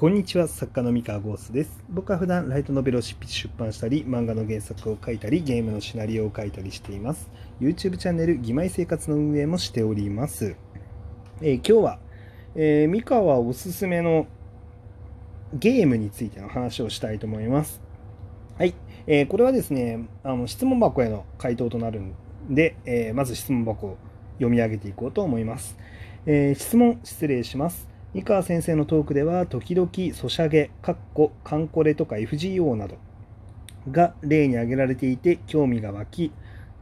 こんにちは作家の三河ゴースです。僕は普段ライトノベルを執筆出版したり漫画の原作を書いたりゲームのシナリオを書いたりしています。YouTube チャンネル「義妹生活」の運営もしております、えー、今日は、えー、三河おすすめのゲームについての話をしたいと思います。はい、えー、これはですねあの質問箱への回答となるんで、えまず質問箱を読み上げていこうと思います、え質問失礼します。三川先生のトークでは時々ソシャゲ、カッコ、カンコレとか FGO などが例に挙げられていて興味が湧き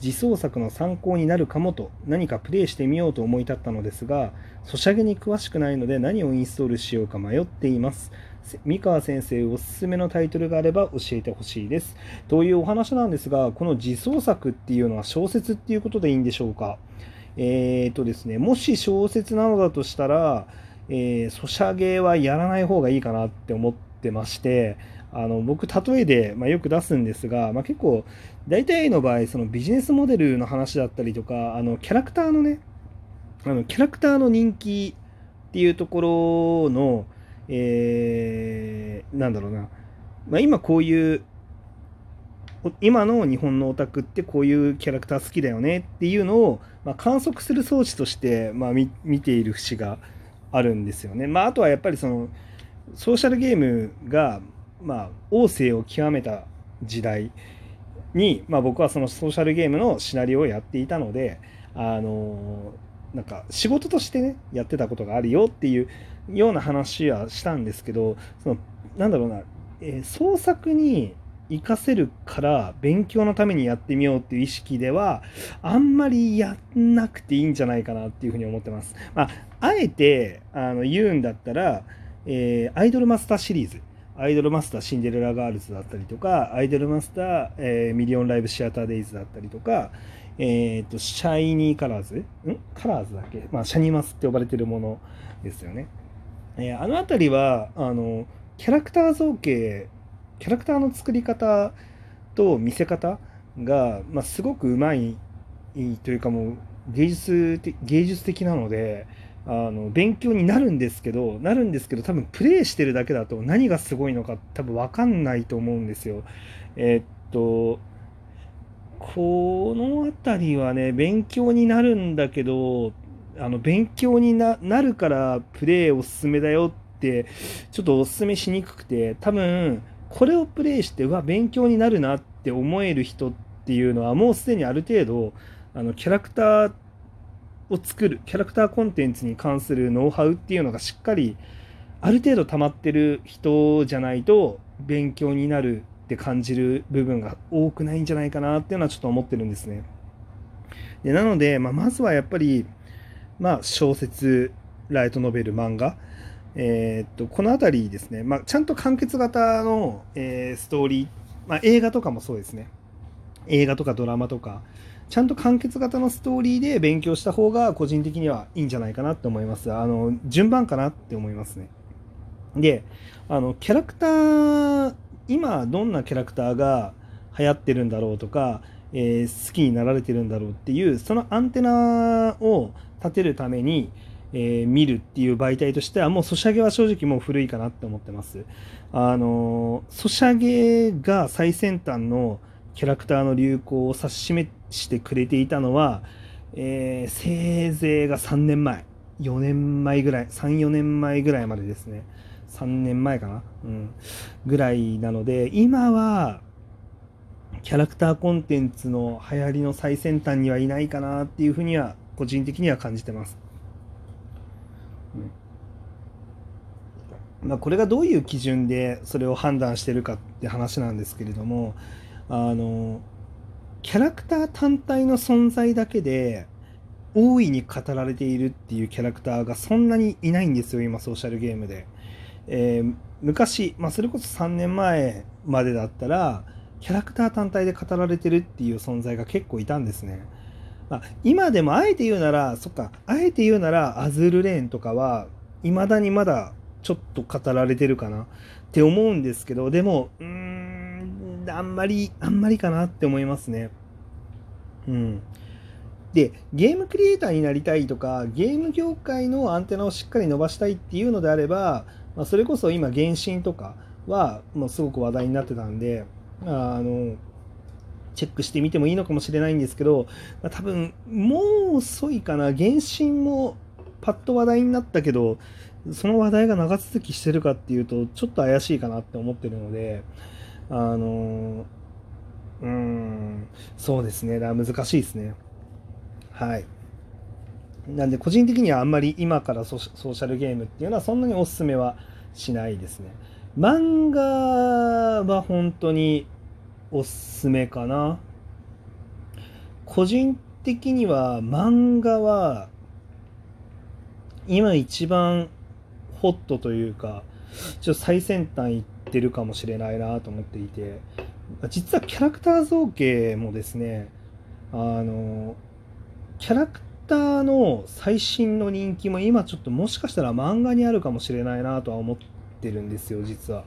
自創作の参考になるかもと何かプレイしてみようと思い立ったのですがソシャゲに詳しくないので何をインストールしようか迷っています。三河先生おすすめのタイトルがあれば教えてほしいです。というお話なんですがこの自創作っていうのは小説っていうことでいいんでしょうか？えーとですねもし小説なのだとしたらえー、ソシャゲはやらない方がいいかなって思ってましてあの僕例えで、まあ、よく出すんですが、まあ、結構大体の場合そのビジネスモデルの話だったりとかあのキャラクターのねあのキャラクターの人気っていうところの、えー、なんだろうな、まあ、今こういう今の日本のオタクってこういうキャラクター好きだよねっていうのを、まあ、観測する装置として、まあ、見ている節があるんですよね。まあ、あとはやっぱりそのソーシャルゲームが、まあ、旺盛を極めた時代に、まあ、僕はそのソーシャルゲームのシナリオをやっていたのであのなんか仕事としてねやってたことがあるよっていうような話はしたんですけどそのなんだろうな、えー、創作に活かせるから勉強のためにやってみようっていう意識ではあんまりやんなくていいんじゃないかなっていうふうに思ってます。まあ、あえてあの言うんだったら、えー、アイドルマスターシリーズアイドルマスターシンデレラガールズだったりとかアイドルマスター、えー、ミリオンライブシアターデイズだったりとか、えーと、シャイニーカラーズんカラーズだっけ、まあ、シャニマスって呼ばれてるものですよね。え、あの辺りはあのキャラクター造形キャラクターの作り方と見せ方が、まあ、すごくうまいというかもう芸術芸術的なのであの勉強になるんですけどなるんですけど多分プレイしてるだけだと何がすごいのか多分分かんないと思うんですよ。えー、っとこの辺りはね勉強になるんだけどあの勉強になるからプレイおすすめだよってちょっとおすすめしにくくて多分これをプレイしてうわ勉強になるなって思える人っていうのはもうすでにある程度あのキャラクターを作るキャラクターコンテンツに関するノウハウっていうのがしっかりある程度溜まってる人じゃないと勉強になるって感じる部分が多くないんじゃないかなっていうのはちょっと思ってるんですね。でなので、まあ、まずはやっぱり、まあ、小説ライトノベル漫画え、っとこの辺りですね、まあ、ちゃんと完結型の、えー、ストーリー、まあ、映画とかもそうですね。映画とかドラマとか。ちゃんと完結型のストーリーで勉強した方が個人的にはいいんじゃないかなって思います。あの順番かなって思いますね。であのキャラクター今どんなキャラクターが流行ってるんだろうとか、えー、好きになられてるんだろうっていうそのアンテナを立てるためにえー、見るっていう媒体としてはもうソシャゲは正直もう古いかなって思ってます。あのソシャゲが最先端のキャラクターの流行を指し示してくれていたのは、えー、せいぜいが3年前4年前ぐらい34年前ぐらいまでですね3年前かな、うん、ぐらいなので今はキャラクターコンテンツの流行りの最先端にはいないかなっていうふうには個人的には感じてます。まあ、これがどういう基準でそれを判断してるかって話なんですけれどもあのキャラクター単体の存在だけで大いに語られているっていうキャラクターがそんなにいないんですよ今ソーシャルゲームで。えー、昔、まあ、それこそ3年前までだったらキャラクター単体で語られてるっていう存在が結構いたんですね。まあ、今でもあえて言うならそっかあえて言うならアズールレーンとかはいまだにまだちょっと語られてるかなって思うんですけどでもうーんあんまりあんまりかなって思いますね。うん。でゲームクリエイターになりたいとかゲーム業界のアンテナをしっかり伸ばしたいっていうのであればまあ、それこそ今原神とかはもうすごく話題になってたんであのチェックしてみてもいいのかもしれないんですけど、まあ、多分もう遅いかな。原神もパッと話題になったけどその話題が長続きしてるかっていうとちょっと怪しいかなって思ってるのであのうんそうですね。だ難しいですね。はい。なんで個人的にはあんまり今からソーシャルゲームっていうのはそんなにおすすめはしないですね。漫画は本当におすすめかな。個人的には漫画は今一番ホットというかちょっと最先端行ってるかもしれないなと思っていて実はキャラクター造形もですねあのキャラクターの最新の人気も今ちょっともしかしたら漫画にあるかもしれないなとは思ってるんですよ実は。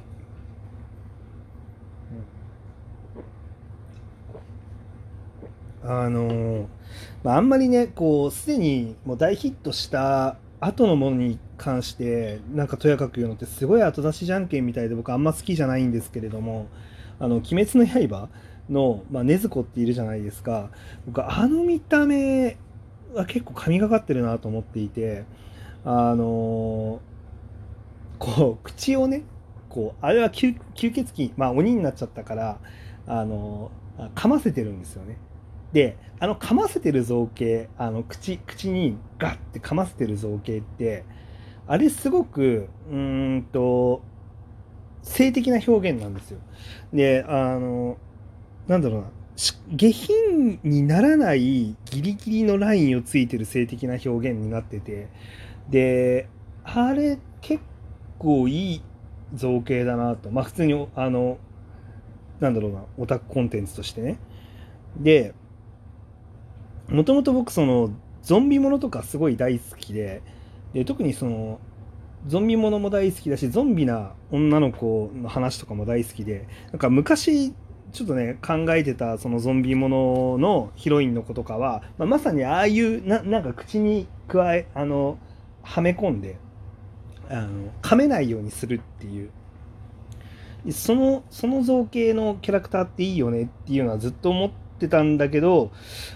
あのまあ、あんまりねこうすでにもう大ヒットした後のものに関してなんかとやかく言うのってすごい後出しじゃんけんみたいで僕あんま好きじゃないんですけれども「あの鬼滅の刃の」まあ、禰豆子っているじゃないですか。僕あの見た目は結構神がかってるなと思っていてあのこう口をねこうあれは吸血鬼まあ鬼になっちゃったからあの噛ませてるんですよね。であの噛ませてる造形あの口口にガッて噛ませてる造形ってあれすごくうんと性的な表現なんですよ。であのなんだろうな。下品にならないギリギリのラインをついてる性的な表現になってて。であれ結構いい造形だなと。まあ普通にあのなんだろうな。オタクコンテンツとしてね。でもともと僕そのゾンビものとかすごい大好きでで特にそのゾンビものも大好きだしゾンビな女の子の話とかも大好きでなんか昔ちょっとね考えてたそのゾンビもののヒロインの子とかは、まあ、まさにああいうななんか口に加えあのはめ込んであの噛めないようにするっていう。そのその造形のキャラクターっていいよねっていうのはずっと思ってたんだけど、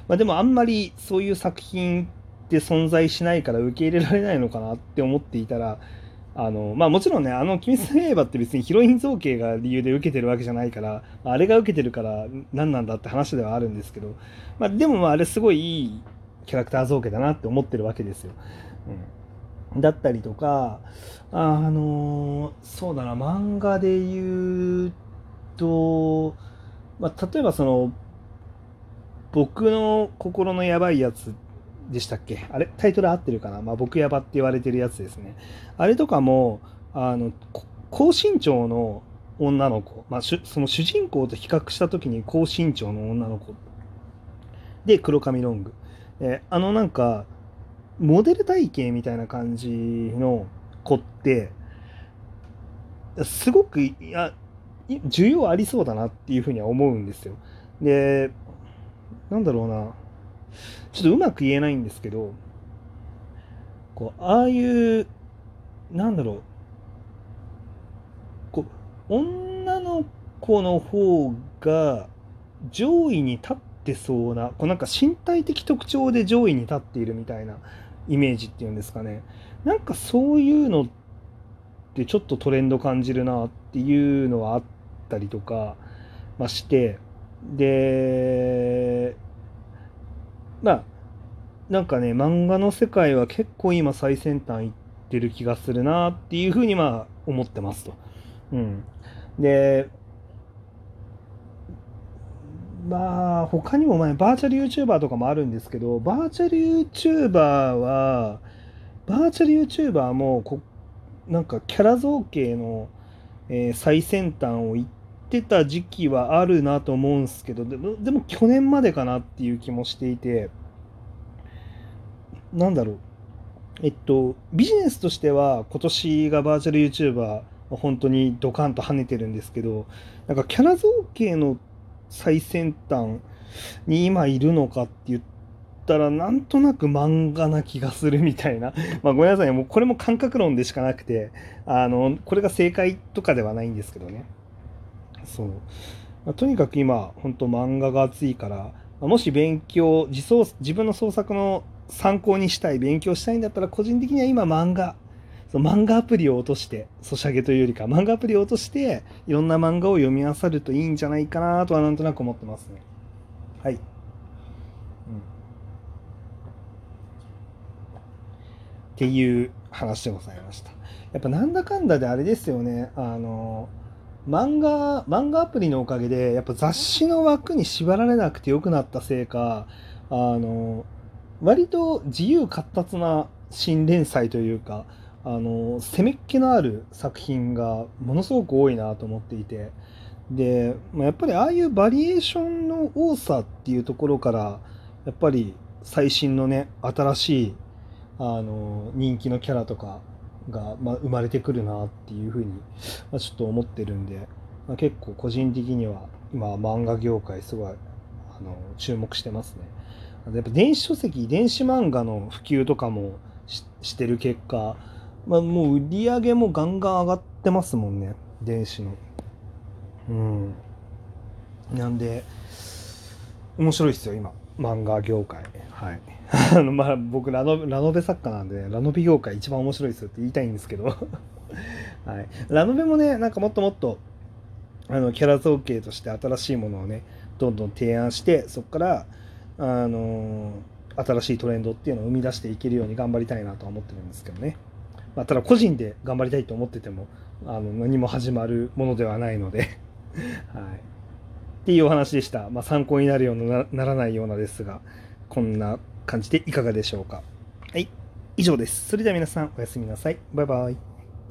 まあ、でもあんまりそういう作品って存在しないから受け入れられないのかなって思っていたらあのまあもちろんねあの「鬼滅の刃」って別にヒロイン造形が理由で受けてるわけじゃないからあれが受けてるから何なんだって話ではあるんですけど、まあ、でもまああれすごいいいキャラクター造形だなって思ってるわけですよ。うん、だったりとかあのそうだな漫画で言うと、まあ、例えばその僕の心のやばいやつでしたっけ？あれ？タイトル合ってるかな、まあ、僕やばって言われてるやつですね。あれとかも、あの、高身長の女の子、まあ、その主人公と比較した時に高身長の女の子で黒髪ロング。えあのなんか、モデル体型みたいな感じの子って、すごく、いや、需要ありそうだなっていうふうには思うんですよ。で、なんだろうな。ちょっとうまく言えないんですけど、こう、ああいう、なんだろう、こう、女の子の方が上位に立ってそうな、こうなんか身体的特徴で上位に立っているみたいなイメージっていうんですかね。なんかそういうのってちょっとトレンド感じるなっていうのはあったりとか、まあ、して、で、まあなんかね漫画の世界は結構今最先端行ってる気がするなっていうふうにまあ思ってますと。うん、でまあ他にもまあバーチャル YouTuber とかもあるんですけどバーチャル YouTuber はバーチャル YouTuber もこなんかキャラ造形の、えー、最先端を行ってた時期はあるなと思うんですけどでもでも去年までかなっていう気もしていてなんだろう。えっとビジネスとしては今年がバーチャル YouTuber 本当にドカンと跳ねてるんですけどなんかキャラ造形の最先端に今いるのかって言っったらなんとなく漫画な気がするみたいな。まあごめんなさいもうこれも感覚論でしかなくてあのこれが正解とかではないんですけどね。そう、まあ、とにかく今本当漫画が熱いからもし勉強自創自分の創作の参考にしたい勉強したいんだったら個人的には今漫画その漫画アプリを落としてソシャゲというよりか漫画アプリを落としていろんな漫画を読み漁るといいんじゃないかなとはなんとなく思ってますね。はい、うん、っていう話でございました。やっぱなんだかんだであれですよね。あの漫画漫画アプリのおかげでやっぱ雑誌の枠に縛られなくてよくなったせいかあの割と自由闊達な新連載というかあの攻めっ気のある作品がものすごく多いなと思っていて。で、まあ、やっぱりああいうバリエーションの多さっていうところからやっぱり最新のね新しいあの人気のキャラとかが、まあ、生まれてくるなっていうふうに、まあ、ちょっと思ってるんで、まあ、結構個人的には今漫画業界すごいあの注目してますね。やっぱ電子書籍電子漫画の普及とかもしてる結果、まあ、もう売り上げもガンガン上がってますもんね電子の。うん。なんで面白いですよ今漫画業界。はい。あのまあ僕ラノラノベ作家なんで、ラノベ業界一番面白いですよって言いたいんですけど、はい、ラノベもねなんかもっともっとあのキャラ造形として新しいものをねどんどん提案してそこからあの新しいトレンドっていうのを生み出していけるように頑張りたいなとは思ってるんですけどね、まあ、ただ個人で頑張りたいと思っててもあの何も始まるものではないので。はいっていうお話でした、まあ、参考になるようなならないようなですがこんな感じでいかがでしょうか。はい、以上です。それでは皆さんおやすみなさい。バイバイ。